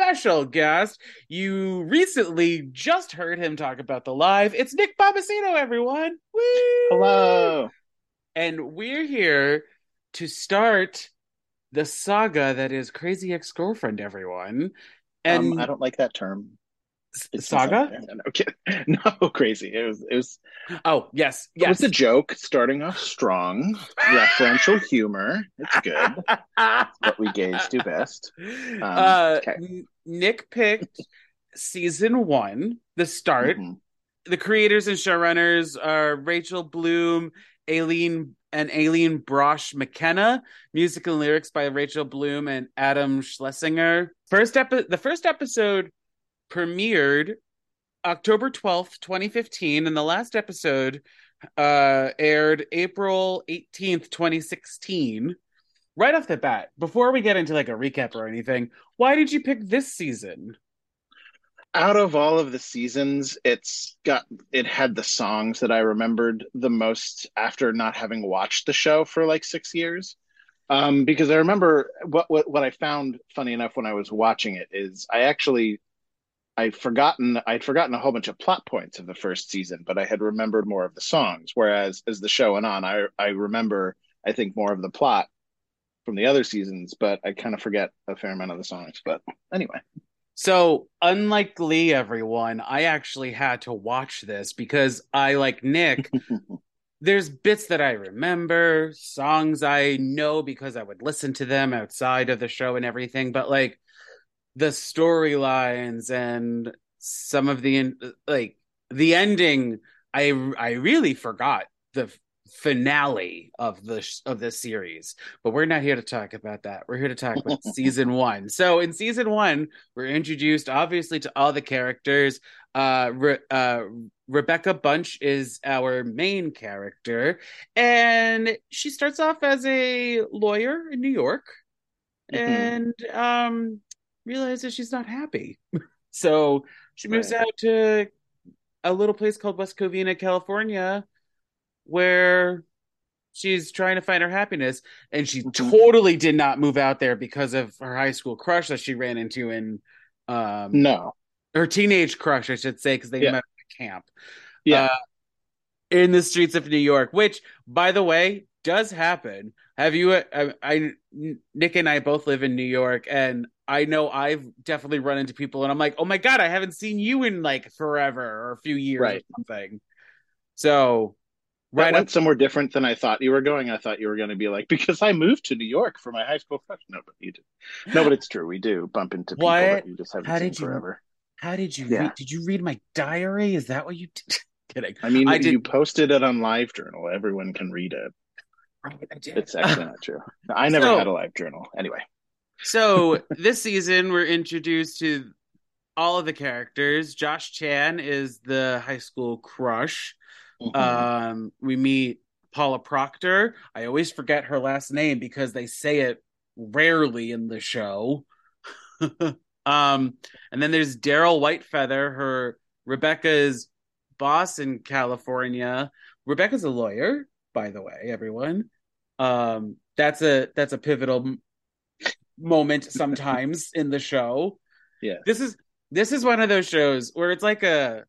special guest. You recently just heard him talk about the live. It's Nick Bombicino, everyone. Woo! Hello. And we're here to start the saga that is Crazy Ex Girlfriend, everyone. And um, I don't like that term. Saga? No, kidding. no, crazy. It was. It was. Oh yes, It was a joke, starting off strong, referential humor. It's good. What we gays do best. uh, okay. Nick picked season one, the start. Mhm. The creators and showrunners are Rachel Bloom, Aline, and Aline Brosh McKenna. Music and lyrics by Rachel Bloom and Adam Schlesinger. First epi- the first episode premiered October 12th, 2015, and the last episode uh aired April 18th, 2016. Right off the bat, before we get into like a recap or anything, why did you pick this season? Out of all of the seasons, it's got it had the songs that I remembered the most after not having watched the show for like six years. Um, because I remember what, what what I found funny enough when I was watching it is I actually I'd forgotten I'd forgotten a whole bunch of plot points of the first season, but I had remembered more of the songs. Whereas as the show went on, I I remember I think more of the plot from the other seasons, but I kind of forget a fair amount of the songs. But anyway, So, unlike Lee, everyone, I actually had to watch this because I, like Nick, there's bits that I remember, songs I know because I would listen to them outside of the show and everything, but like the storylines and some of the like the ending, I I really forgot the finale of the of this series. But we're not here to talk about that. We're here to talk about season 1. So in season 1, we're introduced obviously to all the characters. Uh, Re- uh Rebecca Bunch is our main character, and she starts off as a lawyer in New York, Mhm. and um, realizes she's not happy. so she moves Right. out to a little place called West Covina, California, where she's trying to find her happiness, and she Mhm. totally did not move out there because of her high school crush that she ran into in um no, her teenage crush, I should say, because they Yeah. met at camp. Yeah. Uh, in the streets of New York, which, by the way, does happen. Have you? I, I, Nick and I both live in New York, and I know I've definitely run into people, and I'm like, oh my god, I haven't seen you in like forever or a few years Right. or something. So, that right went up, somewhere different than I thought you were going. I thought you were going to be like because I moved to New York for my high school crush. No, but you did. No, but it's true. We do bump into people What? that you just haven't How seen did you- forever. how did you Yeah. read? Did you read my diary? Is that what you did? Kidding. I mean, I you did- posted it on Live Journal. Everyone can read it. Right, I did. It's actually not true. I never So- had a live journal. Anyway, So this season, we're introduced to all of the characters. Josh Chan is the high school crush. Mhm. Um, we meet Paula Proctor. I always forget her last name because they say it rarely in the show. um, and then there's Daryl Whitefeather, her Rebecca's boss in California. Rebecca's a lawyer, by the way, everyone. Um, that's a that's a pivotal moment sometimes in the show. Yeah. This is this is one of those shows where it's like a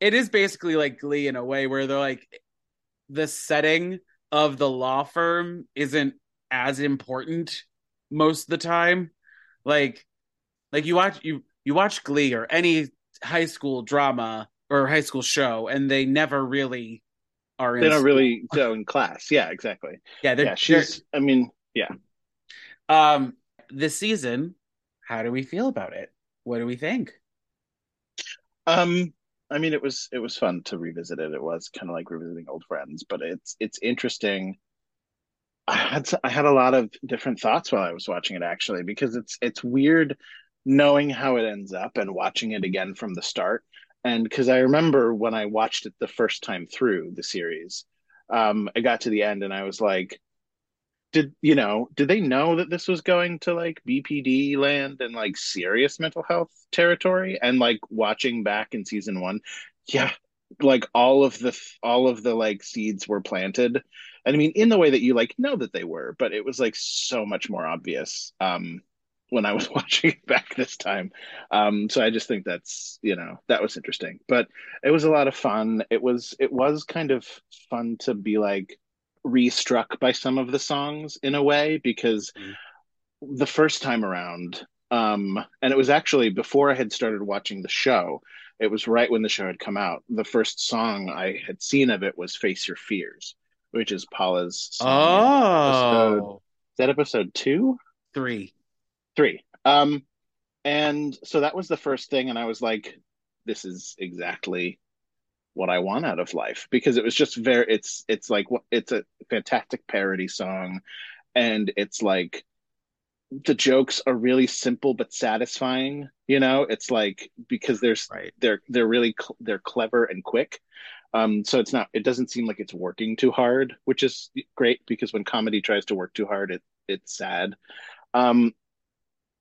it is basically like Glee in a way where they're like the setting of the law firm isn't as important most of the time. Like like you watch you you watch Glee or any high school drama or high school show and they never really are they don't school. really go in class. Yeah, exactly. yeah they're, Yeah, she's. I mean, yeah. Um this season how do we feel about it what do we think Um, I mean, it was it was fun to revisit it. It was kind of like revisiting old friends, but it's it's interesting. I had I had a lot of different thoughts while I was watching it actually because it's it's weird knowing how it ends up and watching it again from the start. And because I remember when I watched it the first time through the series, um, I got to the end and I was like, did you know, did they know that this was going to like BPD land and like serious mental health territory? And like watching back in season one, yeah, like all of the all of the like seeds were planted. And I mean, in the way that you like know that they were, but it was like so much more obvious. Um, when I was watching it back this time. Um, so I just think that's you know that was interesting, but it was a lot of fun. It was it was kind of fun to be like restruck by some of the songs in a way because mm. the first time around, um, and it was actually before I had started watching the show. It was right when the show had come out. The first song I had seen of it was "Face Your Fears," which is Paula's song. Oh, episode, is that episode two? Three three. Um, and so that was the first thing, and I was like, "This is exactly what I want out of life," because it was just very. It's it's like it's a fantastic parody song, and it's like the jokes are really simple but satisfying. You know, it's like because there's right. they're they're really cl- they're clever and quick. Um, so it's not it doesn't seem like it's working too hard, which is great because when comedy tries to work too hard, it it's sad. Um,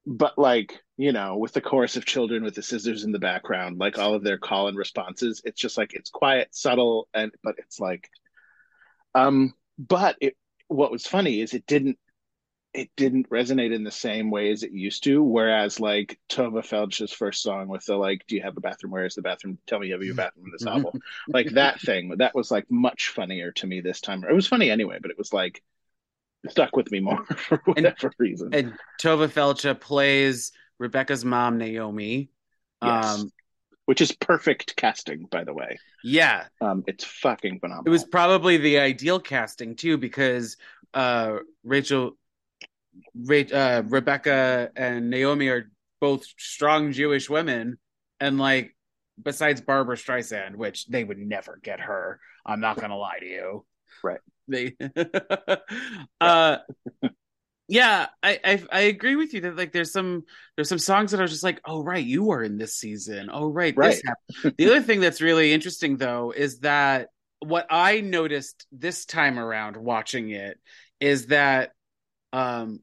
but like you know with the chorus of children with the scissors in the background like all of their call and responses it's just like it's quiet subtle and but it's like um but it what was funny is it didn't it didn't resonate in the same way as it used to whereas like Tovah Feldshuh's first song with the like do you have a bathroom? Where is the bathroom? Tell me you have your bathroom in this novel like that thing that was like much funnier to me this time. It was funny anyway but it was like stuck with me more for whatever and, reason. And Tovah Feldshuh plays Rebecca's mom, Naomi. Yes. Um, which is perfect casting, by the way. Yeah, um, it's fucking phenomenal. It was probably the ideal casting too, because uh, Rachel, uh, Rebecca, and Naomi are both strong Jewish women, and like besides Barbra Streisand, which they would never get her. I'm not gonna lie to you. Right. They, uh, yeah, I, I, I agree with you that like there's some there's some songs that are just like, oh right, you were in this season. Oh right, right. the other thing that's really interesting though is that what I noticed this time around watching it is that um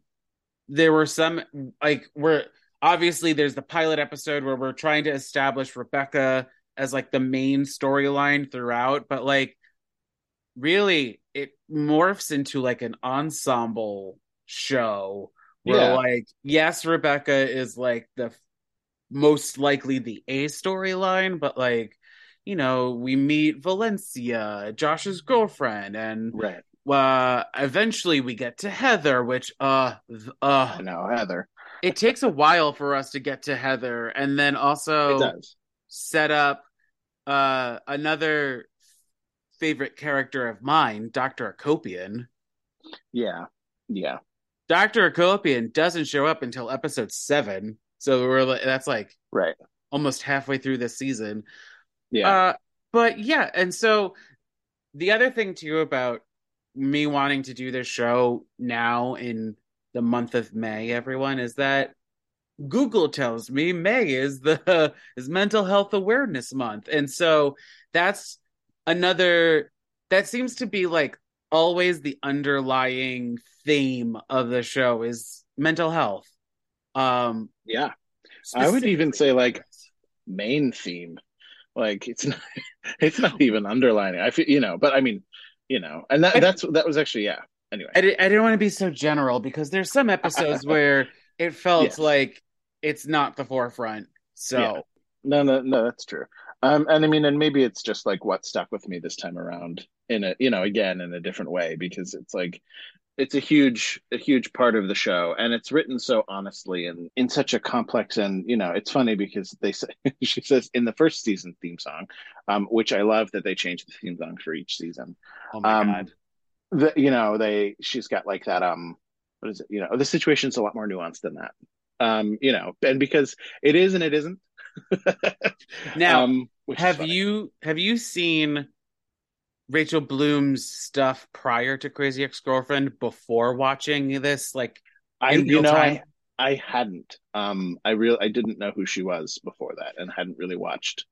there were some like we're obviously there's the pilot episode where we're trying to establish Rebecca as like the main storyline throughout, but like really it morphs into like an ensemble show where yeah. like yes rebecca is like the most likely the a storyline but like you know we meet valencia josh's girlfriend and right. uh eventually we get to heather which uh uh no heather. it takes a while for us to get to heather and then also set up uh another favorite character of mine, Dr. Akopian. Yeah. Yeah. Dr. Akopian doesn't show up until episode seven. So we're that's like right almost halfway through this season. Yeah. Uh, but yeah, and so the other thing too about me wanting to do this show now in the month of May, everyone, is that Google tells me May is the is mental health awareness month. And so that's another that seems to be like always the underlying theme of the show is mental health. Um yeah. I would even say like main theme. Like it's not it's not even underlining. I feel you know, but I mean, you know, and that that's that was actually yeah. Anyway. I, did, I didn't want to be so general because there's some episodes where it felt yes. like it's not the forefront. So yeah. no, no, no, that's true. Um, and I mean, and maybe it's just like what stuck with me this time around in a, you know, again in a different way because it's like it's a huge, a huge part of the show, and it's written so honestly and in such a complex and you know, it's funny because they say she says in the first season theme song, um, which I love that they changed the theme song for each season. Oh my um, god! The, you know, they she's got like that um, what is it? You know, the situation's a lot more nuanced than that. Um, you know, and because it is and it isn't now, um, have you have you seen Rachel Bloom's stuff prior to Crazy Ex Girlfriend before watching this? Like, I you know I, I hadn't. Um, I real I didn't know who she was before that, and hadn't really watched,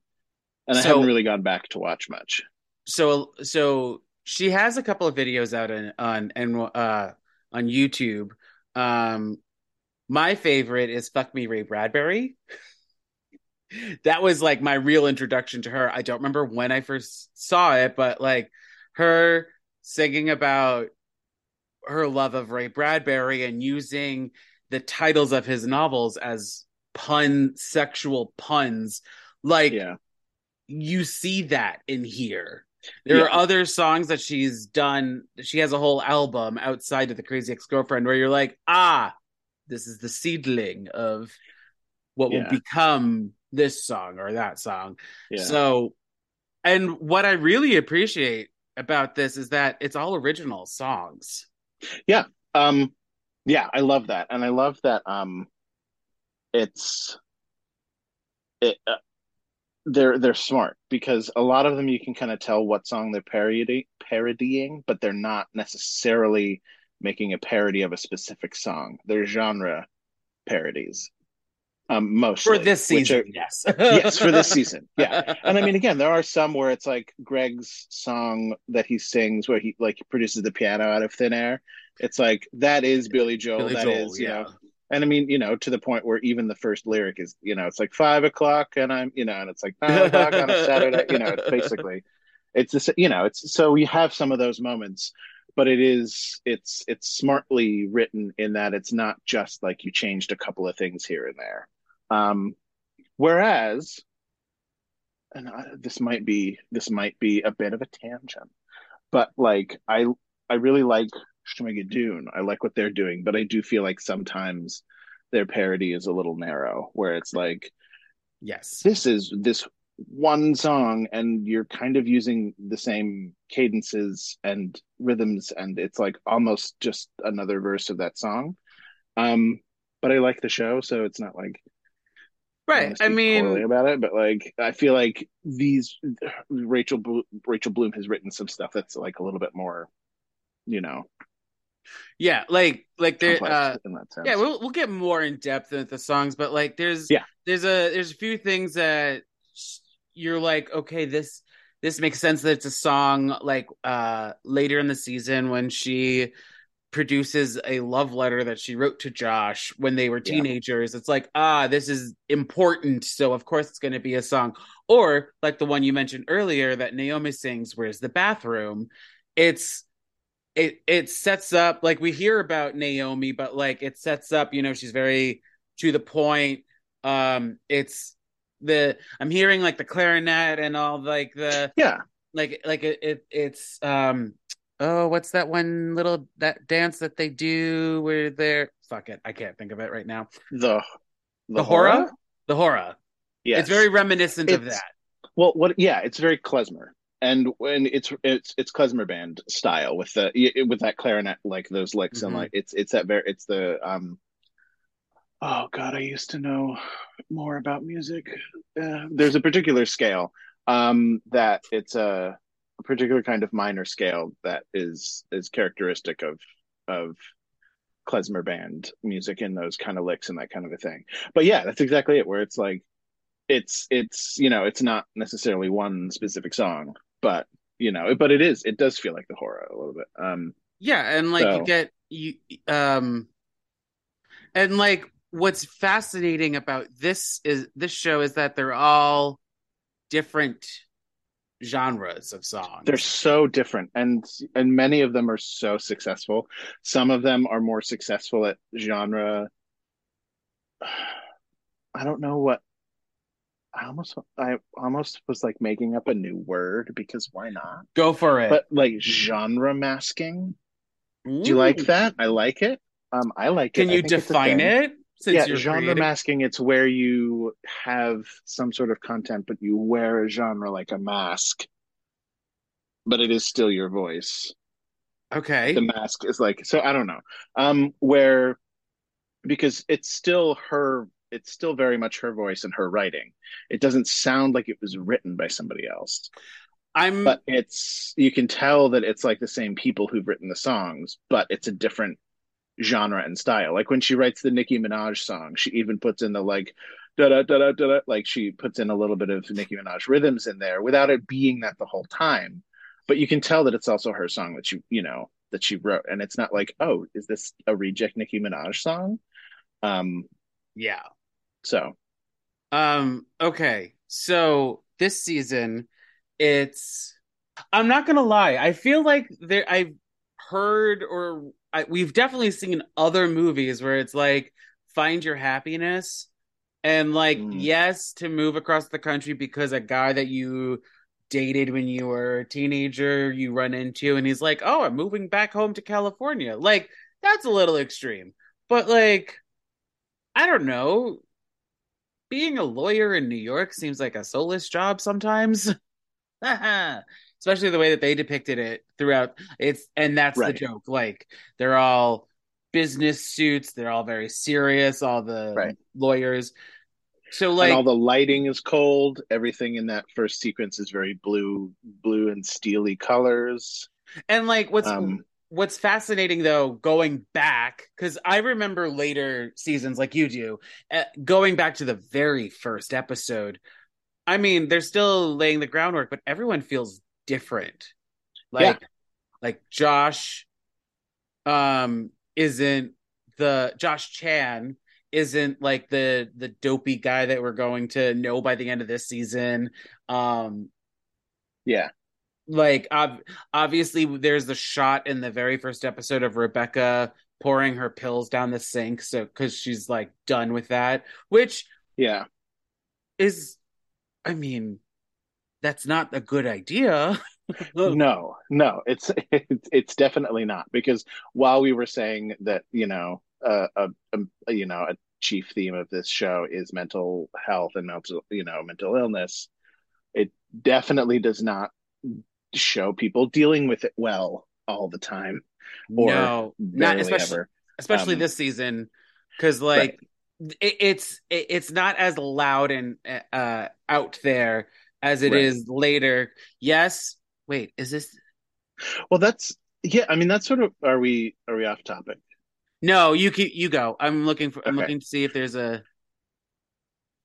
and I haven't really gone back to watch much. so so she has a couple of videos out on on and uh on YouTube. Um my favorite is Fuck Me Ray Bradbury. that was like my real introduction to her. I don't remember when I first saw it, but like her singing about her love of Ray Bradbury and using the titles of his novels as pun sexual puns like Yeah, you see that in here. There Yeah. are other songs that she's done. She has a whole album outside of the Crazy Ex Girlfriend where you're like, ah, this is the seedling of what will become this song or that song. yeah, So, and what I really appreciate about this is that it's all original songs. Yeah. Um, yeah. I love that, and I love that. Um, it's it. Uh, they're they're smart because a lot of them you can kind of tell what song they're parody parodying, but they're not necessarily making a parody of a specific song. They're genre parodies, um, mostly For this season, are- yes. yes, for this season, yeah. And I mean, again, there are some where it's like Greg's song that he sings, where he like produces the piano out of thin air. It's like that is Billy Joel. Billy That Joel, is, you yeah. know. And I mean, you know, to the point where even the first lyric is, you know, it's like five o'clock, and I'm, you know, and it's like nine o'clock on a Saturday. You know, it's basically, it's this, you know, it's so we have some of those moments, but it is, it's, it's smartly written in that it's not just like you changed a couple of things here and there. Um, whereas, and I, this might be this might be a bit of a tangent, but like I I really like Schmigadoon. I like what they're doing, but I do feel like sometimes their parody is a little narrow, where it's like yes. this is this one song and you're kind of using the same cadences and rhythms and it's like almost just another verse of that song um but i like the show so it's not like Right. I mean, about it, but like I feel like these Rachel Rachel Bloom has written some stuff that's like a little bit more, you know, yeah, like like there uh in that sense. yeah, we'll we'll get more in depth with the songs, but like there's Yeah. there's a there's a few things that you're like, okay, this this makes sense that it's a song like uh later in the season when she produces a love letter that she wrote to Josh when they were Yeah. teenagers. It's like, ah, this is important, so of course it's going to be a song. Or like the one you mentioned earlier that Naomi sings, "Where's the bathroom?" It's it it sets up like we hear about Naomi, but like it sets up, you know, she's very to the point. Um, it's the I'm hearing like the clarinet and all like the yeah, like like it, it it's um oh what's that one little that dance that they do where they're fuck it I can't think of it right now the the, hora the hora Yeah, it's very reminiscent of that well. What? Yeah, it's very klezmer, and when it's it's it's klezmer band style with the with that clarinet like those licks and Mhm. like it's it's that very it's the um. Oh God, I used to know more about music. Uh, there's a particular scale um, that it's a, a particular kind of minor scale that is is characteristic of of klezmer band music and those kind of licks and that kind of a thing. But yeah, that's exactly it. Where it's like it's it's you know it's not necessarily one specific song, but you know, but it is it does feel like the hora a little bit. Um, yeah and like you get you um and like what's fascinating about this is this show is that they're all different genres of songs. They're so different and and many of them are so successful. Some of them are more successful at genre. I don't know what i almost i almost was like making up a new word because why not? Go for it. But like genre masking. Do you like that? I like it. Um i like it. Can you think it's a define it yeah genre creative? masking it's where you have some sort of content but you wear a genre like a mask. But it is still your voice. Okay. The mask is like so i don't know. Um where because it's still her it's still very much her voice and her writing. It doesn't sound like it was written by somebody else. I'm but it's you can tell that it's like the same people who've written the songs but it's a different genre and style. Like when she writes the Nicki Minaj song, she even puts in the like da da da da da like she puts in a little bit of Nicki Minaj rhythms in there without it being that the whole time. But you can tell that it's also her song that she you know that she wrote, and it's not like oh is this a reject Nicki Minaj song? Um, yeah. So, um, okay, so this season, it's I'm not gonna lie, I feel like there I've heard or I, we've definitely seen other movies where it's like find your happiness and like Mm. yes to move across the country because a guy that you dated when you were a teenager you run into and he's like oh i'm moving back home to california. Like that's a little extreme. But like i don't know. Being a lawyer in new york seems like a soulless job sometimes especially the way that they depicted it throughout it's and that's Right. the joke like they're all business suits they're all very serious all the Right. lawyers so like and all the lighting is cold. Everything in that first sequence is very blue, blue and steely colors. and like what's Um, what's fascinating though going back because i remember later seasons like you do uh, going back to the very first episode i mean they're still laying the groundwork but everyone feels different like Yeah. like josh um isn't the josh chan isn't like the the dopey guy that we're going to know by the end of this season um yeah, like ob- obviously there's the shot in the very first episode of Rebecca pouring her pills down the sink so cuz she's like done with that which yeah. is I mean that's not a good idea. No, no, it's it's it's definitely not because while we were saying that you know uh, a, a you know a chief theme of this show is mental health and mental you know mental illness, it definitely does not show people dealing with it well all the time or no not especially ever. especially Um, this season cuz like it, it's it, it's not as loud and uh out there as it is Right. later yes wait is this Well, that's yeah. I mean, that's sort of. Are we are we off topic? no you keep you go i'm looking for i'm Okay. looking to see if there's a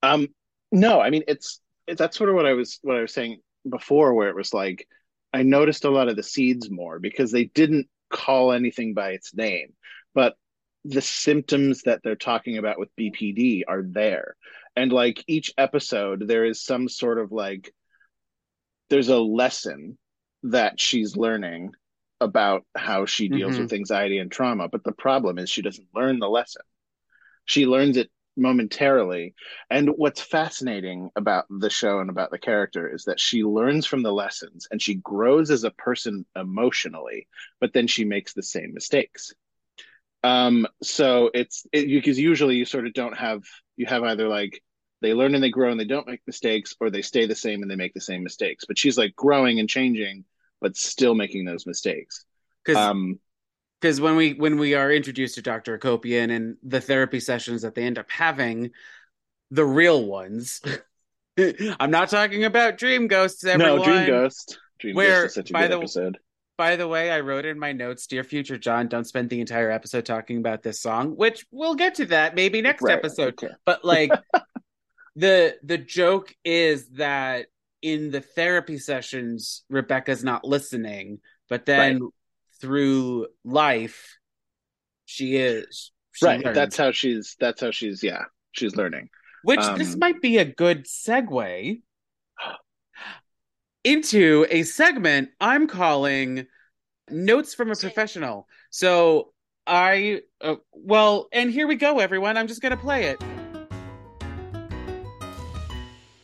Um, no, I mean it's it, that's sort of what I was what I was saying before, where it was like I noticed a lot of the seeds more because they didn't call anything by its name, but the symptoms that they're talking about with BPD are there, and like each episode, there is some sort of like there's a lesson that she's learning about how she deals Mhm. with anxiety and trauma, but the problem is she doesn't learn the lesson. She learns it momentarily. And what's fascinating about the show and about the character is that she learns from the lessons and she grows as a person emotionally, but then she makes the same mistakes. Um, so it's it, because usually you sort of don't have you have either like they learn and they grow and they don't make mistakes, or they stay the same and they make the same mistakes. But she's like growing and changing, but still making those mistakes. cuz Um, because when we when we are introduced to Dr. Akopian and the therapy sessions that they end up having, the real ones. I'm not talking about dream ghosts, everyone. no, Dream Ghost. Dream Where, Ghost is such a by good the- episode. By the way, I wrote in my notes, dear future Jon, don't spend the entire episode talking about this song, which we'll get to that maybe next Right, episode. okay. But like the the joke is that in the therapy sessions, Rebecca's not listening, but then through life, she is. She right learns. that's how she's that's how she's yeah she's learning Which this Um, might be a good segue into a segment I'm calling Notes from a Professional. So I, uh, well, and here we go, everyone. I'm just going to play it.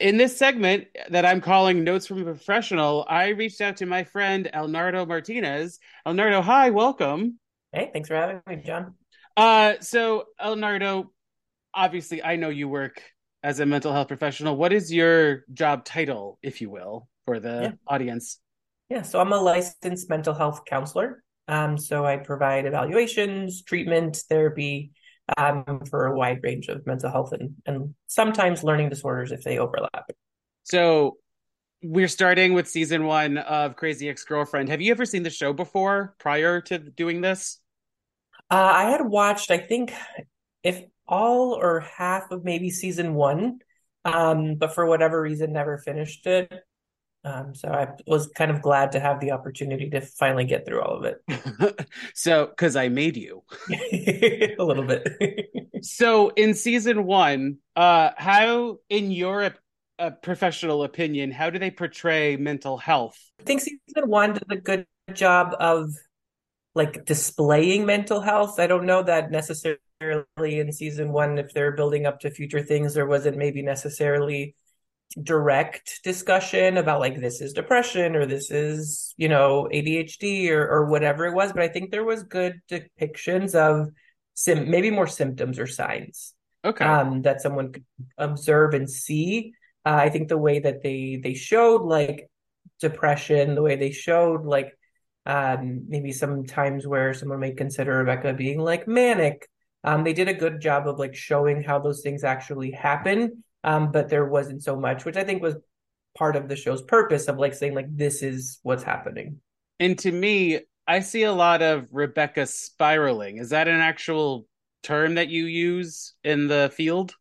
In this segment that I'm calling Notes from a Professional, I reached out to my friend Alnardo Martinez. Alnardo, hi, welcome. Hey, thanks for having me, Jon. Uh, so Alnardo, obviously, I know you work as a mental health professional. What is your job title, if you will, for the Yeah. audience? Yeah, so I'm a licensed mental health counselor. Um, so I provide evaluations, treatment, therapy, um, for a wide range of mental health and, and sometimes learning disorders if they overlap. So we're starting with season one of Crazy Ex Girlfriend. Have you ever seen the show before prior to doing this? Uh, I had watched, I think, if all or half of maybe season one, um, but for whatever reason, never finished it. Um, so I was kind of glad to have the opportunity to finally get through all of it. so, because I made you a little bit. so, in season one, uh, how, in your uh, professional opinion, how do they portray mental health? I think season one does a good job of like displaying mental health. I don't know that necessarily in season one, if they're building up to future things, there wasn't maybe necessarily direct discussion about like this is depression or this is you know ADHD or or whatever it was. But I think there was good depictions of sim maybe more symptoms or signs okay. um that someone could observe and see. Uh, I think the way that they they showed like depression the way they showed like um maybe some times where someone may consider Rebecca being like manic um they did a good job of like showing how those things actually happen um, but there wasn't so much, which I think was part of the show's purpose of like saying like this is what's happening. And to me, I see a lot of Rebecca spiraling. Is that an actual term that you use in the field?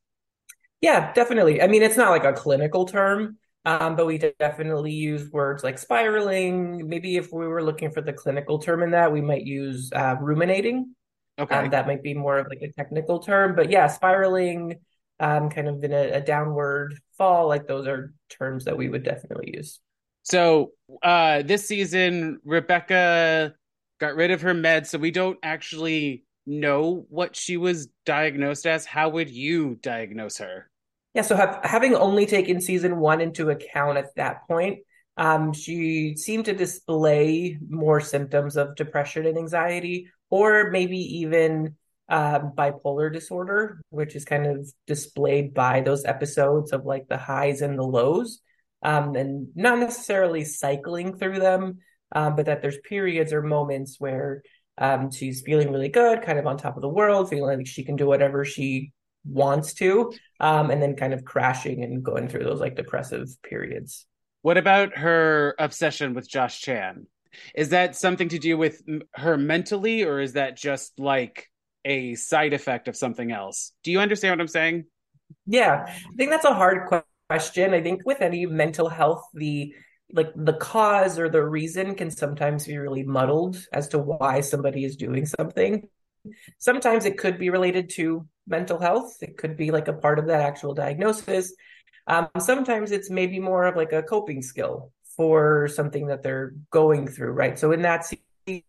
Yeah, definitely. I mean, it's not like a clinical term, um, but we definitely use words like spiraling. Maybe if we were looking for the clinical term in that, we might use uh, ruminating. Okay, um, that might be more of like a technical term, but yeah, spiraling um, kind of in a, a downward fall, like those are terms that we would definitely use. So uh, this season, Rebecca got rid of her meds, so we don't actually know what she was diagnosed as. How would you diagnose her? Yeah, so have, having only taken season one into account at that point, um, she seemed to display more symptoms of depression and anxiety, or maybe even uh, bipolar disorder, which is kind of displayed by those episodes of like the highs and the lows, um, and not necessarily cycling through them, um, but that there's periods or moments where um, she's feeling really good, kind of on top of the world, feeling like she can do whatever she wants to, um, and then kind of crashing and going through those like depressive periods. What about her obsession with Josh Chan? Is that something to do with her mentally, or is that just like a side effect of something else. Do you understand what I'm saying? Yeah, I think that's a hard question. I think with any mental health, the like the cause or the reason can sometimes be really muddled as to why somebody is doing something. Sometimes it could be related to mental health. It could be like a part of that actual diagnosis. Um, sometimes it's maybe more of like a coping skill for something that they're going through, right? So in that season,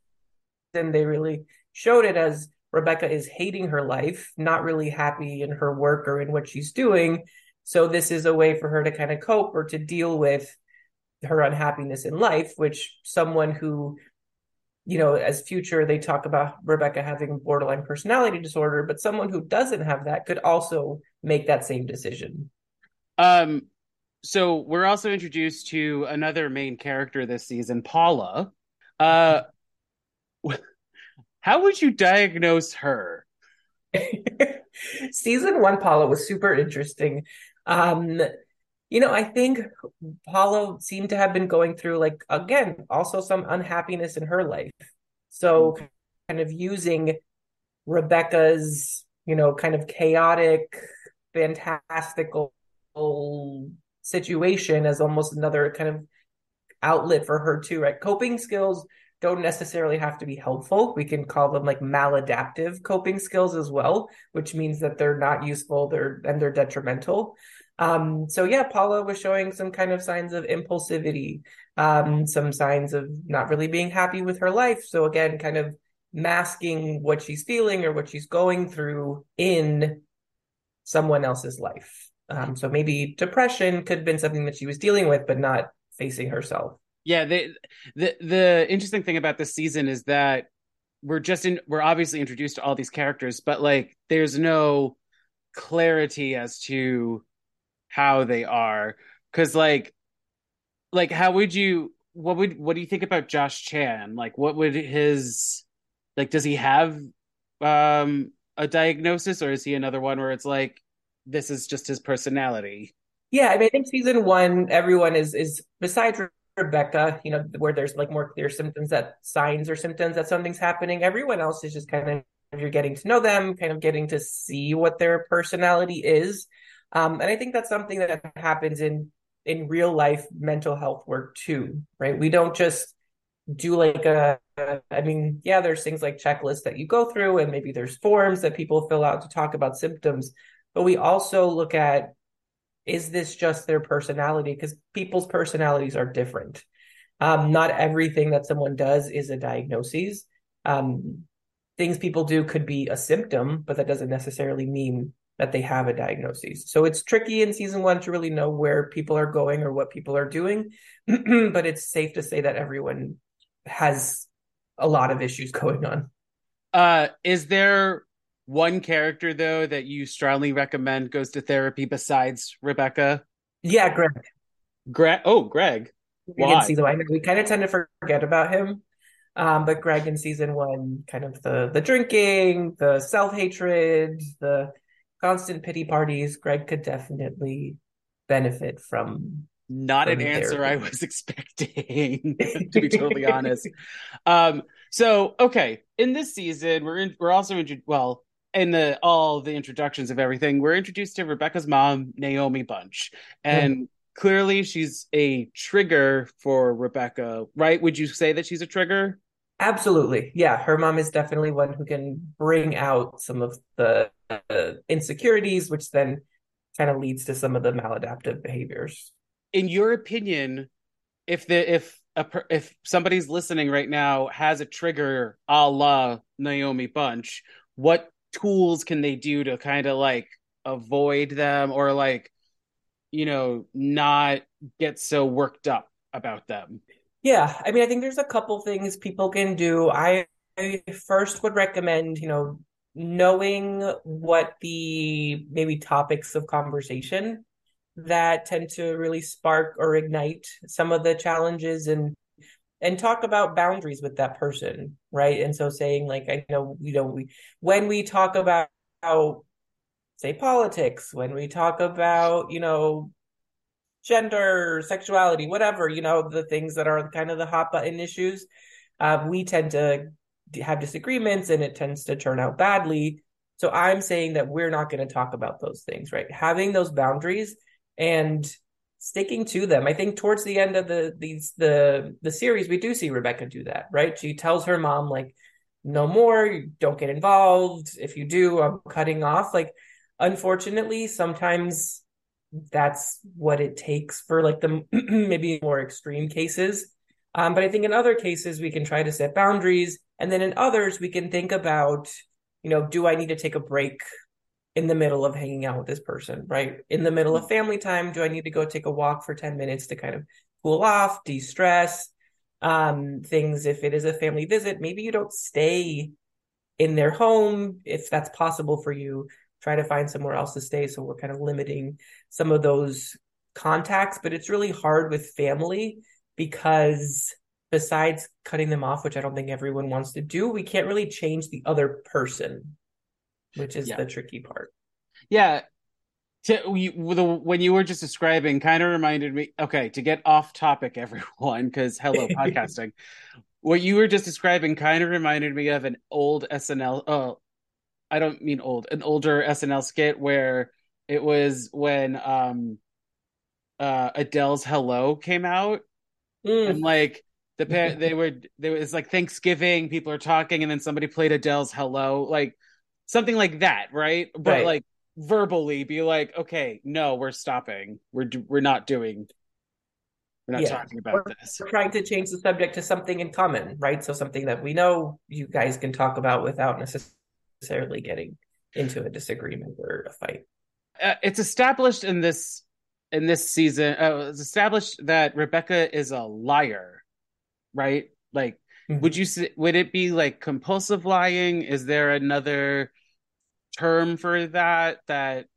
they really showed it as Rebecca is hating her life, not really happy in her work or in what she's doing. So this is a way for her to kind of cope or to deal with her unhappiness in life, which someone who, you know, as future they talk about Rebecca having borderline personality disorder, but someone who doesn't have that could also make that same decision. Um so we're also introduced to another main character this season, Paula. Uh how would you diagnose her? Season one, Paula was super interesting. Um, you know, I think Paula seemed to have been going through, like, again, also some unhappiness in her life. So, kind of using Rebecca's, you know, kind of chaotic, fantastical situation as almost another kind of outlet for her, too, right? Coping skills don't necessarily have to be helpful. We can call them like maladaptive coping skills as well, which means that they're not useful, they're and they're detrimental. Um, so yeah, Paula was showing some kind of signs of impulsivity, um, some signs of not really being happy with her life. So again, kind of masking what she's feeling or what she's going through in someone else's life. Um, so maybe depression could have been something that she was dealing with, but not facing herself. Yeah, the the interesting thing about this season is that we're just in we're obviously introduced to all these characters, but like there's no clarity as to how they are cuz like like how would you what would what do you think about Josh Chan? Like what would his like does he have um a diagnosis or is he another one where it's like this is just his personality? Yeah, I mean I think season 1 everyone is is besides Rebecca, you know, where there's like more clear symptoms that signs or symptoms that something's happening. Everyone else is just kind of you're getting to know them, kind of getting to see what their personality is. Um, and I think that's something that happens in in real life mental health work too, right? We don't just do like a, I mean, yeah, there's things like checklists that you go through, and maybe there's forms that people fill out to talk about symptoms, but we also look at is this just their personality? Because people's personalities are different. Um, not everything that someone does is a diagnosis. Um, things people do could be a symptom, but that doesn't necessarily mean that they have a diagnosis. So it's tricky in season one to really know where people are going or what people are doing, but it's safe to say that everyone has a lot of issues going on. Uh, is there one character though that you strongly recommend goes to therapy besides Rebecca? Yeah, Greg. Greg. Oh, Greg. Why? In season one, we kind of tend to forget about him. Um, but Greg in season one, kind of the the drinking, the self hatred, the constant pity parties. Greg could definitely benefit from. Not from an therapy. answer I was expecting, to be totally honest. Um, so okay, in this season, we're in, we're also in, well in the all the introductions of everything. We're introduced to Rebecca's mom, Naomi Bunch, and. Mm clearly she's a trigger for Rebecca, right? Would you say that she's a trigger? Absolutely. Yeah, her mom is definitely one who can bring out some of the uh, insecurities, which then kind of leads to some of the maladaptive behaviors. In your opinion, if the if a, if somebody's listening right now has a trigger a la Naomi Bunch, what tools can they do to kind of like avoid them or like you know, not get so worked up about them? Yeah, I mean, I think there's a couple things people can do. I, I first would recommend, you know, knowing what the maybe topics of conversation that tend to really spark or ignite some of the challenges and and talk about boundaries with that person right and so saying like i know you know we when we talk about how say politics, when we talk about, you know, gender, sexuality, whatever, you know, the things that are kind of the hot button issues, uh, we tend to have disagreements and it tends to turn out badly. So I'm saying that we're not going to talk about those things, right? Having those boundaries and sticking to them. I think towards the end of the these the the series, we do see Rebecca do that, right? She tells her mom like, "No more, don't get involved. If you do, I'm cutting off." Like unfortunately sometimes that's what it takes for like the maybe more extreme cases um, but i think in other cases we can try to set boundaries and then in others we can think about you know do i need to take a break in the middle of hanging out with this person right? In the middle of family time do i need to go take a walk for 10 minutes to kind of cool off de-stress um, things? If it is a family visit maybe you don't stay in their home if that's possible for you. Try to find somewhere else to stay. So we're kind of limiting some of those contacts, but it's really hard with family because besides cutting them off, which I don't think everyone wants to do, we can't really change the other person, which is yeah. the tricky part. Yeah. To, we, the, when you were just describing kind of reminded me okay to get off topic everyone because hello podcasting what you were just describing kind of reminded me of an old snl uh, I don't mean old, an older SNL skit where it was when um uh Adele's Hello came out mm. and like the pa- they were there was like Thanksgiving, people are talking, and then somebody played Adele's Hello, like something like that, right? But right. like verbally be like, okay, no, we're stopping. We're we're not doing. We're not yeah. talking about we're, this. We're trying to change the subject to something in common, right? So something that we know you guys can talk about without necessarily necessarily getting into a disagreement or a fight. Uh, it's established in this in this season. Uh, it's established that Rebecca is a liar, right? Like, mm-hmm. would you would it be like compulsive lying? Is there another term for that that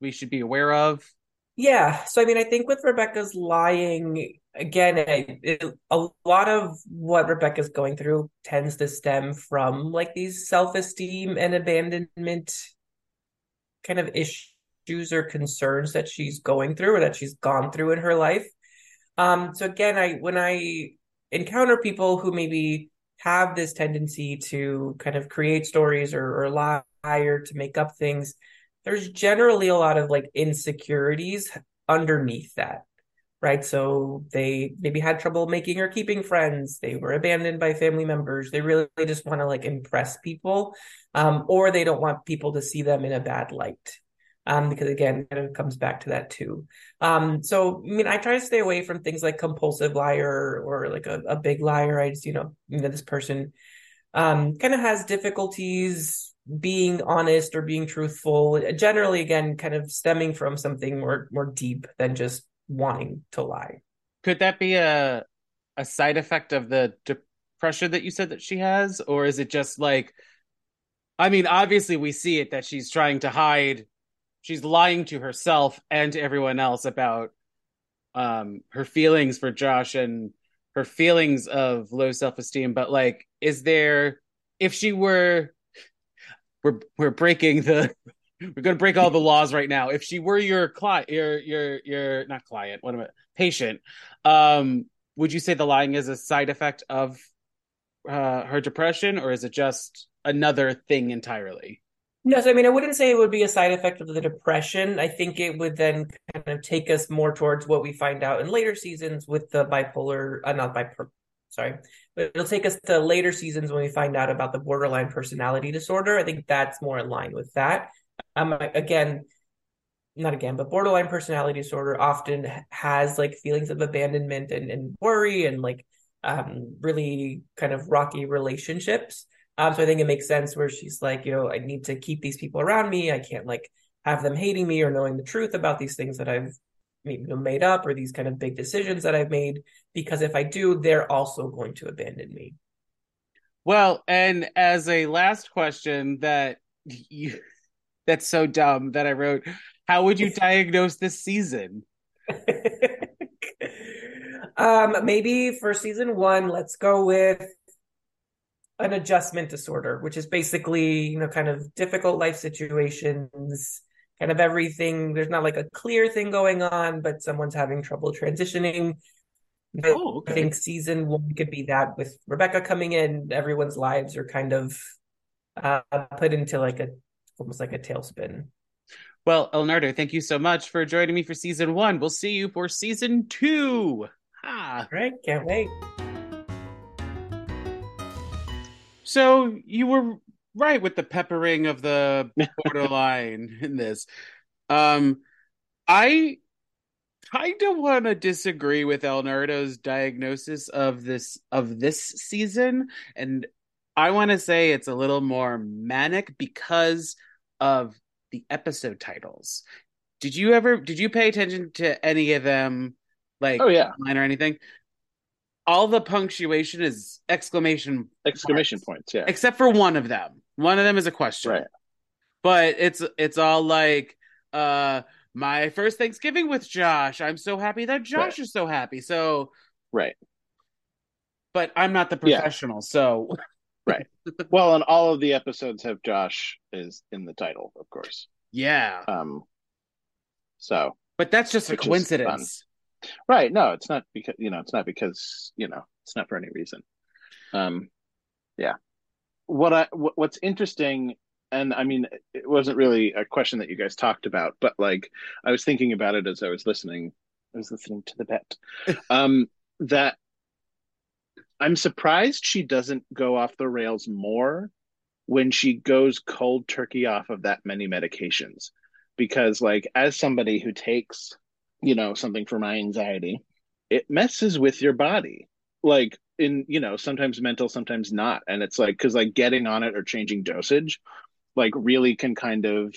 we should be aware of? Yeah. So, I mean, I think with Rebecca's lying, again, it, it, a lot of what Rebecca's going through tends to stem from like these self esteem and abandonment kind of issues or concerns that she's going through or that she's gone through in her life. Um, so again, I when I encounter people who maybe have this tendency to kind of create stories or, or lie or to make up things, there's generally a lot of like insecurities underneath that right? So they maybe had trouble making or keeping friends. They were abandoned by family members. They really just want to like impress people, um, or they don't want people to see them in a bad light. Um, because again, kind of comes back to that too. Um, so I mean, I try to stay away from things like compulsive liar or like a, a big liar. I just, you know, you know, this person um kind of has difficulties being honest or being truthful generally again kind of stemming from something more more deep than just wanting to lie. Could that be a a side effect of the depression that you said that she has, or is it just like? I mean, obviously, we see it that she's trying to hide. She's lying to herself and to everyone else about um, her feelings for Josh and her feelings of low self esteem. But like, is there if she were we're we're breaking the we're going to break all the laws right now. If she were your client, your your your not client, what am I? Patient, um, would you say the lying is a side effect of uh, her depression, or is it just another thing entirely? No, so I mean, I wouldn't say it would be a side effect of the depression. I think it would then kind of take us more towards what we find out in later seasons with the bipolar, uh, not bipolar, sorry, but it'll take us to later seasons when we find out about the borderline personality disorder. I think that's more in line with that um, again, not again, but borderline personality disorder often has like feelings of abandonment and, and worry and like um, really kind of rocky relationships. Um, so I think it makes sense where she's like, you know, I need to keep these people around me. I can't like have them hating me or knowing the truth about these things that I've made up or these kind of big decisions that I've made because if I do, they're also going to abandon me. Well, and as a last question that you that's so dumb that I wrote, how would you diagnose this season? um, maybe for season one, let's go with an adjustment disorder, which is basically, you know, kind of difficult life situations, kind of everything. There's not like a clear thing going on, but someone's having trouble transitioning. Oh, okay. I think season one could be that with Rebecca coming in, everyone's lives are kind of uh, put into like a almost like a tailspin. Well, Alnardo, thank you so much for joining me for season one. We'll see you for season two. Ha! Great, can't wait. So you were right with the peppering of the borderline in this. Um, I kind of want to disagree with Alnardo's diagnosis of this of this season, and I want to say it's a little more manic because of the episode titles. Did you ever did you pay attention to any of them like oh yeah or anything? All the punctuation is exclamation exclamation points, points yeah. Except for one of them. One of them is a question. Right. But it's it's all like uh my first Thanksgiving with Josh. I'm so happy that Josh right. is so happy. So Right. But I'm not the professional, yeah. so right. Well, and all of the episodes have Josh is in the title, of course. Yeah. Um. So, but that's just a coincidence, right? No, it's not because you know it's not because you know it's not for any reason. Um. Yeah. What I what, what's interesting and I mean, it wasn't really a question that you guys talked about, but like I was thinking about it as I was listening. I was listening to the bet. um, that I'm surprised she doesn't go off the rails more when she goes cold turkey off of that many medications. Because, like, as somebody who takes, you know, something for my anxiety, it messes with your body. Like, in, you know, sometimes mental, sometimes not. And it's like, because, like, getting on it or changing dosage, like, really can kind of,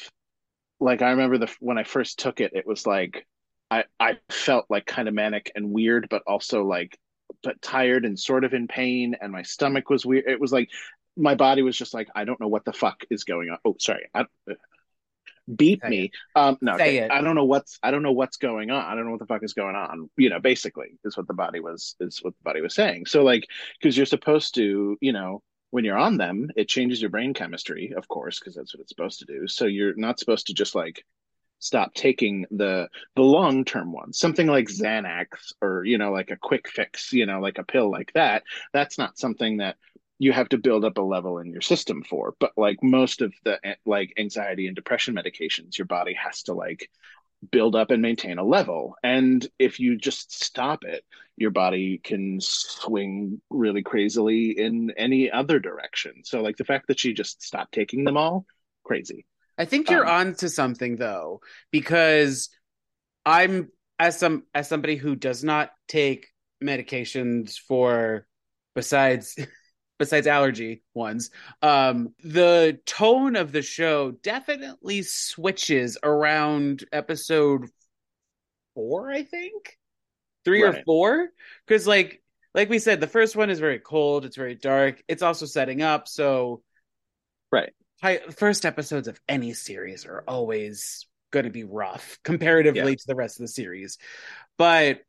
like, I remember the when I first took it, it was like, I, I felt like kind of manic and weird, but also like but tired and sort of in pain and my stomach was weird it was like my body was just like i don't know what the fuck is going on oh sorry I, beat Say me. it. um no okay. i don't know what's i don't know what's going on. I don't know what the fuck is going on. You know basically is what the body was is what the body was saying. So like because you're supposed to you know when you're on them it changes your brain chemistry of course because that's what it's supposed to do. So you're not supposed to just like stop taking the the long term ones. Something like xanax or you know like a quick fix you know like a pill like that that's not something that you have to build up a level in your system for. But like most of the like anxiety and depression medications, your body has to like build up and maintain a level. And if you just stop it, your body can swing really crazily in any other direction. So like the fact that she just stopped taking them all, crazy. I think you're um, on to something though, because I'm as some as somebody who does not take medications for besides besides allergy ones um the tone of the show definitely switches around episode 4 I think 3 right. or 4 cuz like like we said the first one is very cold it's very dark it's also setting up so right first episodes of any series are always going to be rough comparatively yeah. to the rest of the series but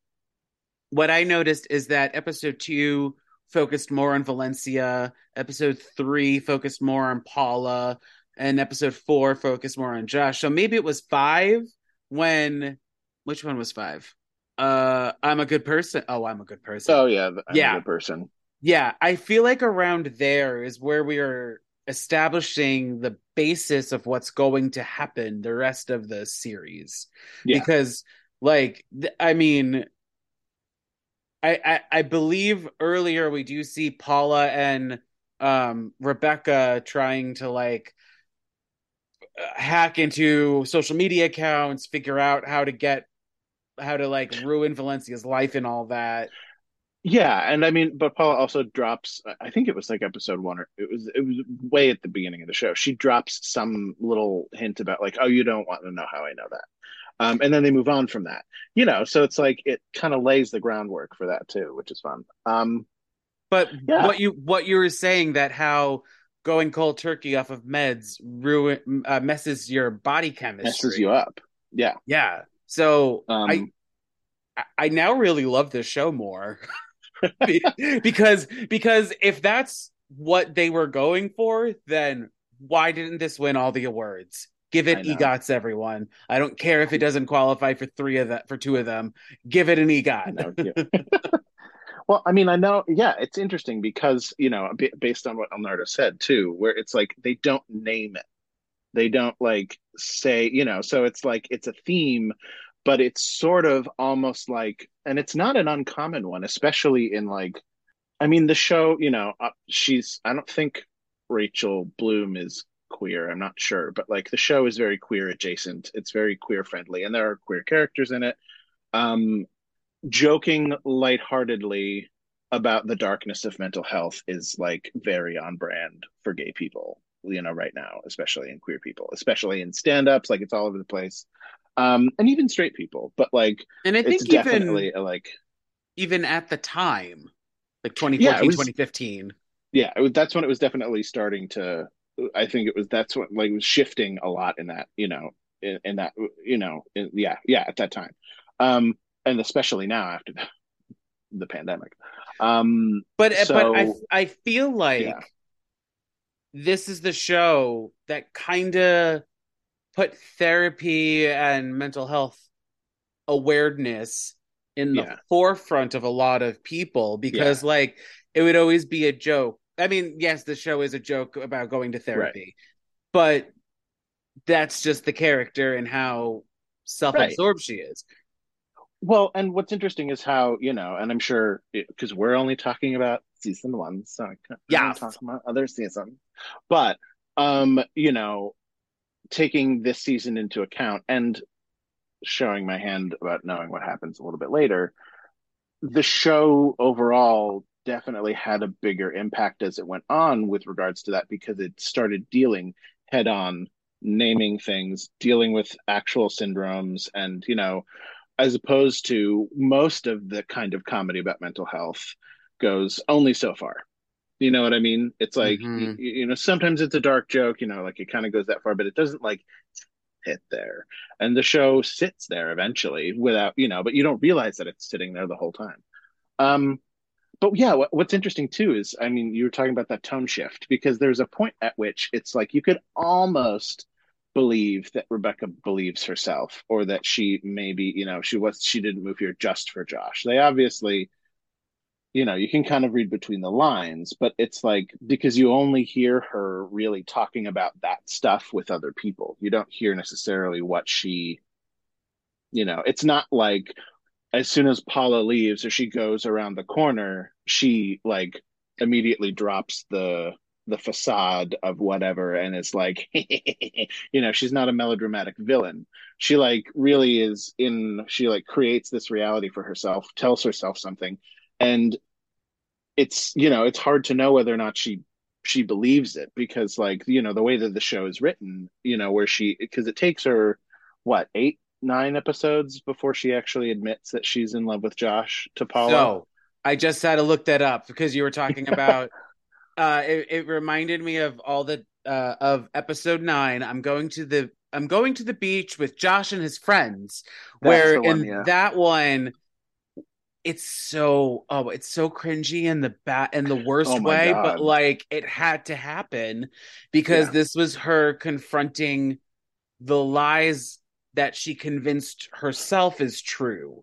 what I noticed is that episode 2 focused more on Valencia. Episode three focused more on Paula, and episode four focused more on Josh. So maybe it was five when. Which one was five? Uh, I'm a good person. Oh, I'm a good person. Oh yeah, I'm yeah. a good person. Yeah, I feel like around there is where we are establishing the basis of what's going to happen the rest of the series. Yeah. Because, like, I mean, I, I, I believe earlier we do see Paula and um, Rebecca trying to like hack into social media accounts, figure out how to get how to like ruin Valencia's life and all that. Yeah, and I mean, but Paula also drops. I think it was like episode one, or it was it was way at the beginning of the show. She drops some little hint about like, oh, you don't want to know how I know that um, and then they move on from that. You know, so it's like it kind of lays the groundwork for that too, which is fun. Um, but yeah. what you what you were saying that how going cold turkey off of meds ruin uh, messes your body chemistry, messes you up. Yeah, yeah. So um, I I now really love this show more because because if that's what they were going for, then why didn't this win all the awards? Give it EGOTs, everyone. I don't care if it doesn't qualify for three of that for two of them. Give it an EGOT. well, I mean, I know. Yeah, it's interesting because you know, based on what Alnardo said too, where it's like they don't name it, they don't like say, you know, so it's like it's a theme, but it's sort of almost like, and it's not an uncommon one, especially in like, I mean, the show, you know, uh, she's. I don't think Rachel Bloom is queer. I'm not sure, but like the show is very queer adjacent. It's very queer friendly, and there are queer characters in it. Um, joking lightheartedly about the darkness of mental health is like very on brand for gay people, you know, right now, especially in queer people, especially in stand ups. Like it's all over the place. Um, and even straight people, but like, and I think definitely a, like, even at the time, like 2014, yeah, was, 2015. Yeah, was, that's when it was definitely starting to I think it was that's what like was shifting a lot in that you know in, in that you know in, yeah yeah at that time, um and especially now after the, the pandemic, um but so, but I I feel like yeah. this is the show that kind of put therapy and mental health awareness in the yeah. forefront of a lot of people because yeah. like it would always be a joke I mean, yes, the show is a joke about going to therapy, right. but that's just the character and how self-absorbed right. she is. Well, and what's interesting is how you know, and I'm sure because we're only talking about season one, so I can't yeah, talk about other seasons. But um, you know, taking this season into account and showing my hand about knowing what happens a little bit later, the show overall definitely had a bigger impact as it went on with regards to that because it started dealing head on naming things dealing with actual syndromes and you know as opposed to most of the kind of comedy about mental health goes only so far. You know what i mean? It's like mm-hmm. you, you know sometimes it's a dark joke you know like it kind of goes that far but it doesn't like hit there. And the show sits there eventually without you know but you don't realize that it's sitting there the whole time. Um but yeah, what, what's interesting too is, I mean, you were talking about that tone shift because there's a point at which it's like you could almost believe that Rebecca believes herself or that she maybe, you know, she was she didn't move here just for Josh. They obviously you know, you can kind of read between the lines, but it's like because you only hear her really talking about that stuff with other people. You don't hear necessarily what she, you know, it's not like as soon as Paula leaves or she goes around the corner, she like immediately drops the the facade of whatever and it's like you know she's not a melodramatic villain. She like really is in she like creates this reality for herself tells herself something and it's you know it's hard to know whether or not she she believes it because like you know the way that the show is written you know where she because it takes her what eight nine episodes before she actually admits that she's in love with josh to paula So I just had to look that up because you were talking about. uh, it, it reminded me of all the uh, of episode nine. I'm going to the I'm going to the beach with Josh and his friends. That's where one, in yeah. that one, it's so oh, it's so cringy in the bat in the worst Oh way, God. but like it had to happen because Yeah. this was her confronting the lies that she convinced herself is true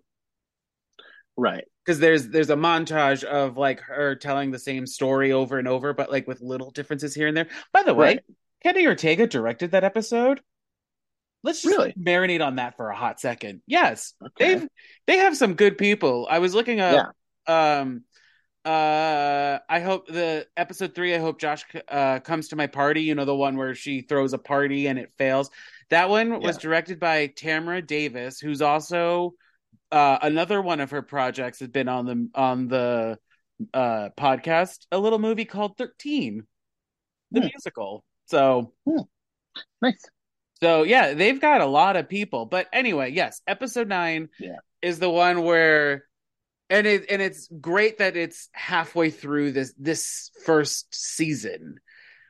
right because there's there's a montage of like her telling the same story over and over, but like with little differences here and there. By the way, Right. Kenny Ortega directed that episode. Let's just Really? marinate on that for a hot second. Yes, okay they've they have some good people. I was looking up. Um, uh, I hope the episode three. I hope Josh uh comes to my party. You know the one where she throws a party and it fails. That one was directed by Tamra Davis, who's also uh another one of her projects has been on the on the uh podcast. A little movie called Thirteen, the Hmm. musical. So nice so yeah, they've got a lot of people. But anyway, yes, episode nine Yeah. is the one where and it and it's great that it's halfway through this this first season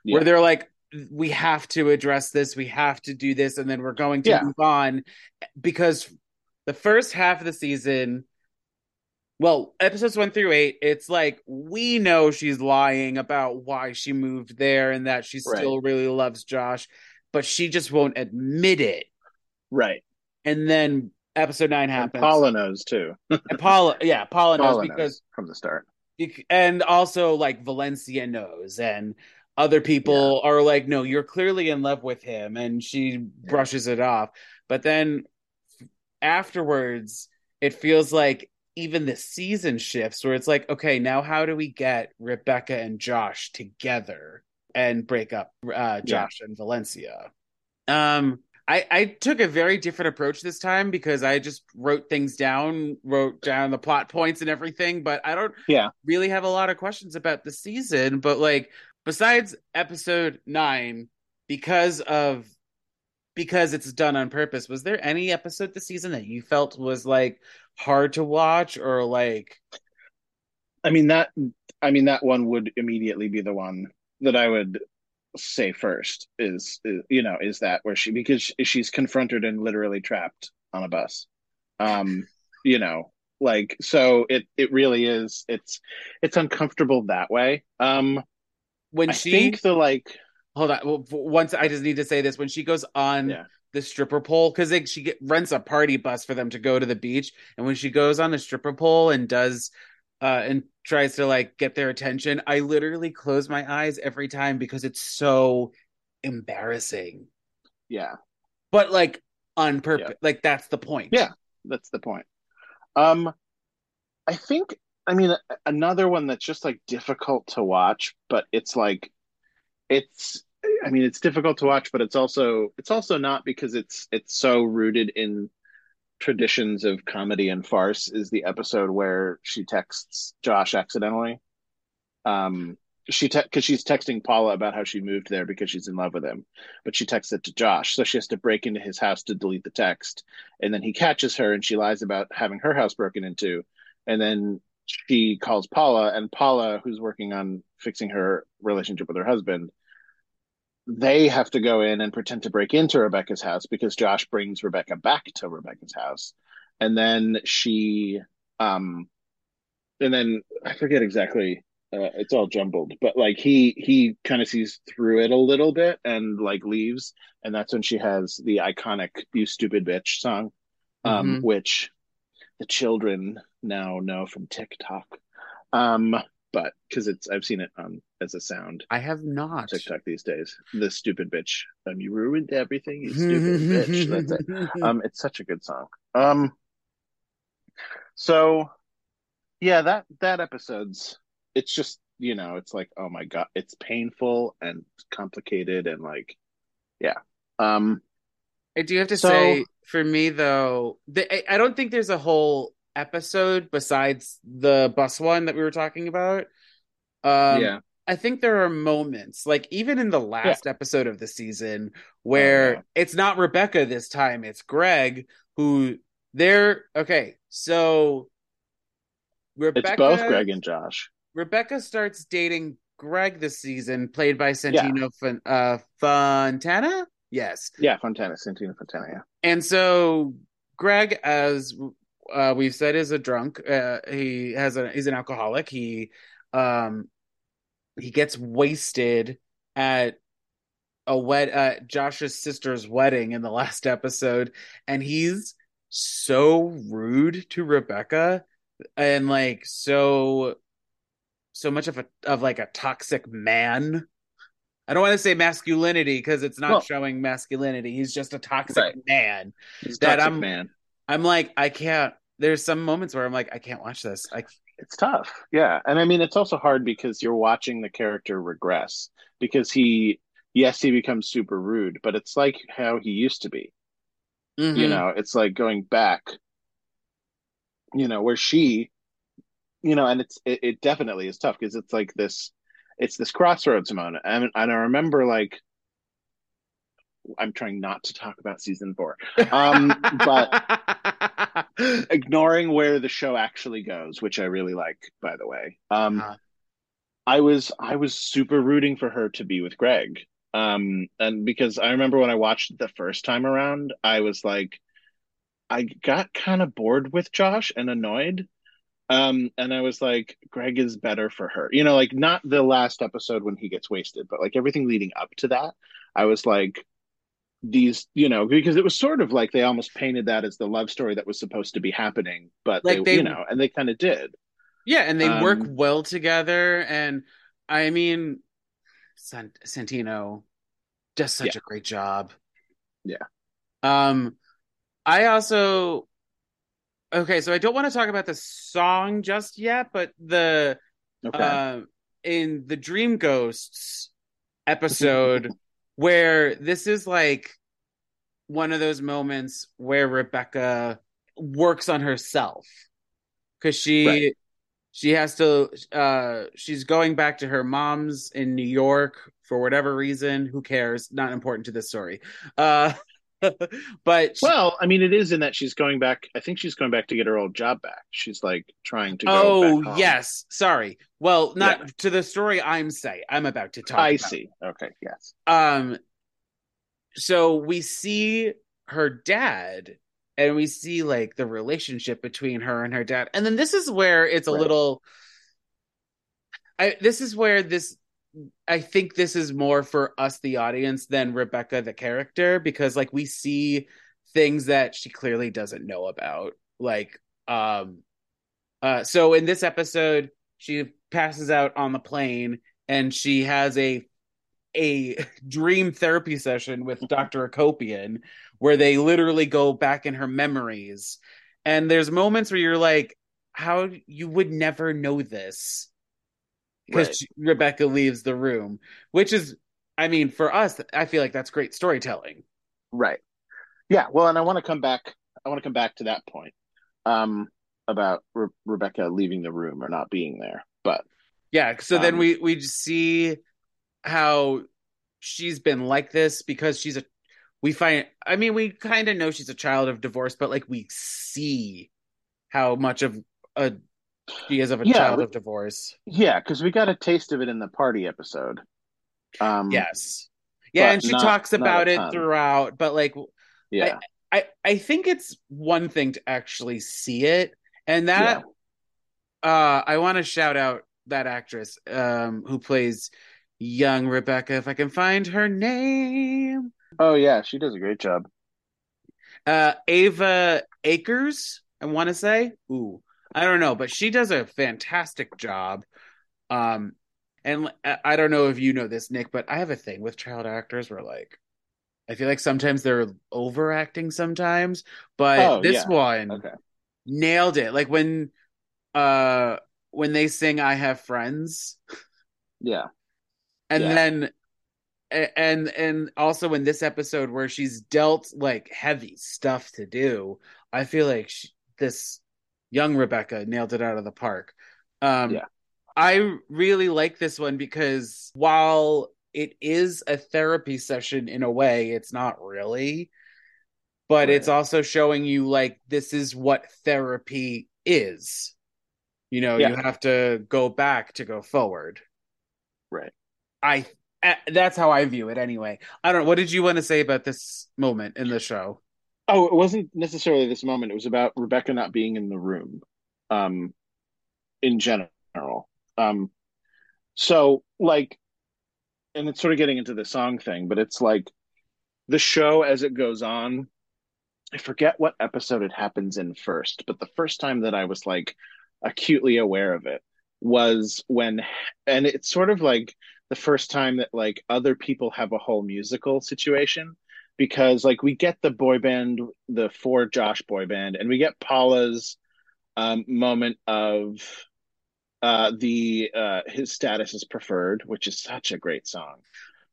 Yeah. where they're like we have to address this, we have to do this, and then we're going to Yeah. move on because the first half of the season well, episodes one through eight, it's like we know she's lying about why she moved there and that she still really loves Josh, but she just won't admit it. right And then episode nine and happens. paula knows too And Paula, yeah, Paula knows paula because knows from the start and also like Valencia knows and other people are like no you're clearly in love with him and she brushes it off but then afterwards it feels like even the season shifts where it's like okay now how do we get Rebecca and Josh together and break up uh Josh and Valencia um I, I took a very different approach this time because I just wrote things down, wrote down the plot points and everything, but I don't Yeah. really have a lot of questions about the season. But like besides episode nine, because of because it's done on purpose, was there any episode this season that you felt was like hard to watch or like I mean that I mean that one would immediately be the one that I would say first is, is you know is that where she because she's confronted and literally trapped on a bus. Um you know like so it it really is it's it's uncomfortable that way. Um when I she think the like hold on well, once I just need to say this when she goes on Yeah. the stripper pole because she get, rents a party bus for them to go to the beach and when she goes on the stripper pole and does uh and tries to like get their attention I literally close my eyes every time because it's so embarrassing yeah but like on purpose Yeah. like that's the point Yeah. that's the point um I think I mean another one that's just like difficult to watch but it's like it's I mean it's difficult to watch but it's also it's also not because it's it's so rooted in traditions of comedy and farce is the episode where she texts Josh accidentally. Um she because she's texting Paula about how she moved there because she's in love with him but she texts it to Josh. So she has to break into his house to delete the text and then he catches her and she lies about having her house broken into and then she calls Paula and Paula who's working on fixing her relationship with her husband they have to go in and pretend to break into Rebecca's house because Josh brings Rebecca back to Rebecca's house and then she um and then I forget exactly uh, it's all jumbled but like he he kind of sees through it a little bit and like leaves and that's when she has the iconic you stupid bitch song um Mhm. which the children now know from TikTok Um, but because it's I've seen it on as a sound I have not. TikTok these days. The stupid bitch. Um, you ruined everything, you stupid bitch. That's it. Um, it's such a good song. Um, so yeah, that that episode's it's just you know it's like oh my god, it's painful and complicated and like yeah. Um, I do have to So- say, for me though, the, I- I don't think there's a whole episode besides the bus one that we were talking about. Um, yeah, I think there are moments, like even in the last episode of the season, where Oh, yeah. it's not Rebecca this time, it's Greg who they're okay. So Rebecca, it's both Greg and Josh. Rebecca starts dating Greg this season, played by Santino Fon- uh, Fontana. Yes, Yeah, Fontana, Santino Fontana. Yeah, and so Greg, as uh, we've said, is a drunk. Uh, he has a he's an alcoholic. He um he gets wasted at a wed at Josh's sister's wedding in the last episode, and he's so rude to Rebecca and like so so much of a of like a toxic man. I don't want to say masculinity because it's not Well- showing masculinity. He's just a toxic Right. man. he's a That toxic I'm- man. I'm like, I can't. There's some moments where I'm like, I can't watch this. I It's tough. Yeah. And I mean, it's also hard because you're watching the character regress because he, yes, he becomes super rude, but it's like how he used to be. You Mhm. know, it's like going back, you know, where she, you know, and it's, it, it definitely is tough because it's like this, it's this crossroads moment. And, and I remember like, I'm trying not to talk about season four, um, but ignoring where the show actually goes, which I really like, by the way. Um, Uh-huh. I was I was super rooting for her to be with Greg. Um, and because I remember when I watched it the first time around, I was like, I got kind of bored with Josh and annoyed. Um, and I was like, Greg is better for her. You know, like not the last episode when he gets wasted, but like everything leading up to that, I was like, these, you know, because it was sort of like they almost painted that as the love story that was supposed to be happening, but Like they, they- you know, and they kind of did. Yeah, and they work Um, well together. And I mean, Sant- Santino does such a great job. Yeah. Um, I also okay, so I don't want to talk about the song just yet, but the Okay. uh, in the Dream Ghosts episode where this is like one of those moments where Rebecca works on herself. Because she Right. she has to uh she's going back to her mom's in New York for whatever reason. Who cares? Not important to this story. Uh but she- Well, I mean, it is in that she's going back. I think she's going back to get her old job back. She's like trying to go. oh yes sorry well not Yeah. to the story I'm say I'm about to talk I about. see. Okay, yes. um so we see her dad and we see like the relationship between her and her dad and then this is where it's a Right. little i this is where this i think this is more for us the audience than rebecca the character because like we see things that she clearly doesn't know about like um uh so in this episode she passes out on the plane and she has a a dream therapy session with Dr. Akopian where they literally go back in her memories. And there's moments where you're like, how you would never know this because Right. Rebecca leaves the room, which is, I mean, for us, I feel like that's great storytelling. Right. Yeah. Well, and I want to come back. I want to come back to that point um, about Re- Rebecca leaving the room or not being there. But Yeah. So then Um, we we just see how she's been like this because she's a. We find. I mean, we kind of know she's a child of divorce, but like we see how much of a she is of a Yeah, child we- of divorce. yeah, because we got a taste of it in the party episode. Um, Yes. Yeah, and she not- talks about it throughout, but like Yeah. I I think it's one thing to actually see it, and that uh I want to shout out that actress um who plays young Rebecca if I can find her name. Oh, yeah. She does a great job. Uh Ava Acres, I want to say. Ooh. I don't know, but she does a fantastic job. Um, and I don't know if you know this, Nick, but I have a thing with child actors where like I feel like sometimes they're overacting sometimes, but Oh, this yeah. one Okay. nailed it. Like when uh when they sing I have friends Yeah. and Yeah. then and and also in this episode where she's dealt like heavy stuff to do, I feel like she, this young Rebecca nailed it out of the park. Um Yeah. I really like this one because while it is a therapy session in a way, it's not really. But it's also showing you like this is what therapy is. You know, Yeah. you have to go back to go forward. Right. I uh, that's how I view it anyway. I don't know. What did you want to say about this moment in the show? Oh, it wasn't necessarily this moment. It was about Rebecca not being in the room, um, in general. Um, so like, and it's sort of getting into the song thing, but it's like the show as it goes on. I forget what episode it happens in first, but the first time that I was like acutely aware of it was when, and it's sort of like the first time that like other people have a whole musical situation because like we get the boy band, the four Josh boy band, and we get Paula's um, moment of uh, the uh, his status is preferred, which is such a great song.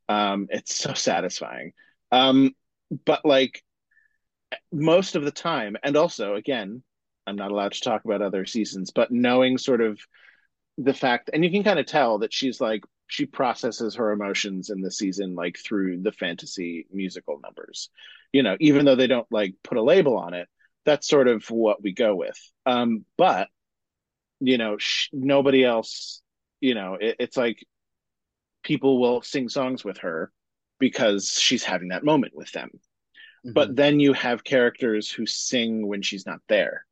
Um, it's so satisfying. Um, but like most of the time, and also again, I'm not allowed to talk about other seasons, but knowing sort of the fact, and you can kind of tell that she's like she processes her emotions in the season like through the fantasy musical numbers. You know, even though they don't like put a label on it, that's sort of what we go with. Um, but you know, sh- nobody else. You know, it, it's like people will sing songs with her because she's having that moment with them. But then you have characters who sing when she's not there,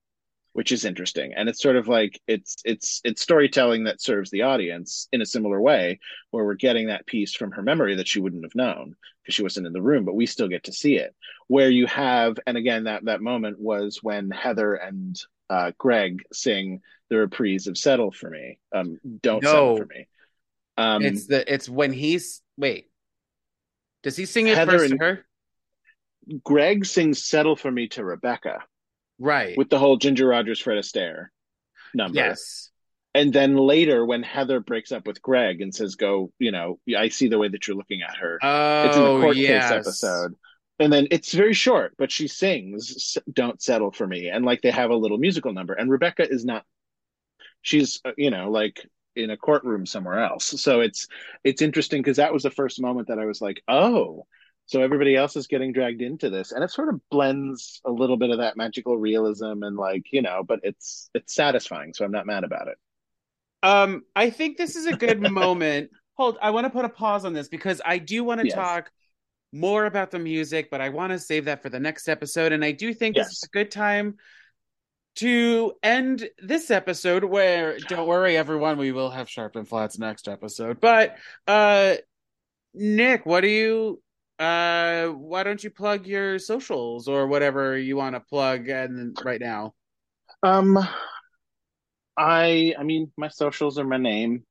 which is interesting. And it's sort of like it's it's it's storytelling that serves the audience in a similar way, where we're getting that piece from her memory that she wouldn't have known because she wasn't in the room, but we still get to see it. Where you have, and again, that that moment was when Heather and uh, Greg sing the reprise of "Settle for Me," um, "Don't No. Settle for Me." Um, it's the it's when he's wait. Does he sing it Heather first and- to her? Greg sings "Settle for Me" to Rebecca Right. with the whole Ginger Rogers, Fred Astaire number. yes. And then later, when Heather breaks up with Greg and says, "Go," you know, I see the way that you're looking at her. Oh, it's in the court yes. case episode. And then it's very short, but she sings "Don't Settle for Me," and like they have a little musical number. And Rebecca is not; she's uh, you know like in a courtroom somewhere else. So it's it's interesting because that was the first moment that I was like, oh, so everybody else is getting dragged into this, and it sort of blends a little bit of that magical realism and like you know, but it's it's satisfying. So I'm not mad about it. Um, I think this is a good moment. Hold, I want to put a pause on this because I do want to Yes. talk more about the music, but I want to save that for the next episode. And I do think this is a good time to end this episode where don't worry everyone, we will have sharp and flats next episode. But uh Nick, what do you uh why don't you plug your socials or whatever you want to plug and right now? Um, I I mean, my socials are my name.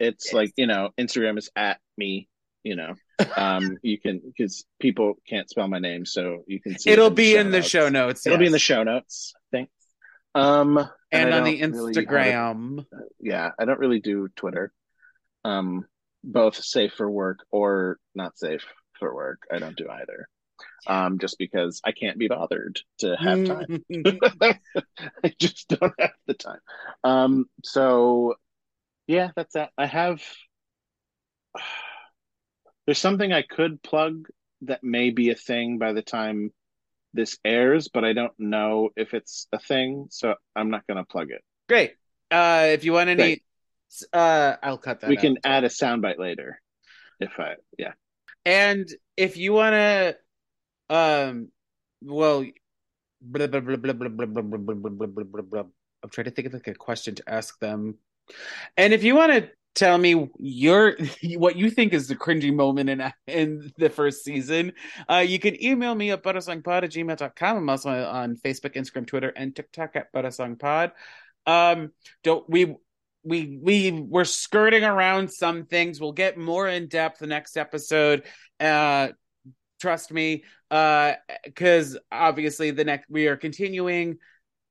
It's Yes. like you know, Instagram is at me. You know, um, you can because people can't spell my name, so you can see. it It'll in be in the notes. show notes. It'll be in the show notes. Thanks. Um, and I on the don't really a- Instagram. yeah, I don't really do Twitter. Um, both safe for work or not safe for work. I don't do either. Um, just because I can't be bothered to have time. I just don't have the time. Um, so yeah, that's that. I have there's something I could plug that may be a thing by the time this airs, but I don't know if it's a thing, so I'm not gonna plug it. Great. Uh, if you want any, Great. uh, I'll cut that. we can add a soundbite later. If I yeah. And if you want to, um, well, blah, blah, blah, blah, blah, blah, blah, blah, blah, blah, blah, blah. I'm trying to think of like a question to ask them. And if you want to tell me your what you think is the cringy moment in in the first season, uh, you can email me at butasongpod at gmail.com. I'm also on Facebook, Instagram, Twitter, and TikTok at butasongpod. Um, don't we? We we we're skirting around some things. We'll get more in depth the next episode. Uh, trust me. Uh, because obviously the next we are continuing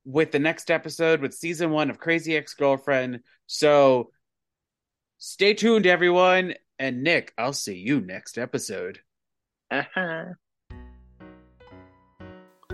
with the next episode with season one of Crazy Ex Girlfriend. So stay tuned, everyone. And Nick, I'll see you next episode. Uh-huh.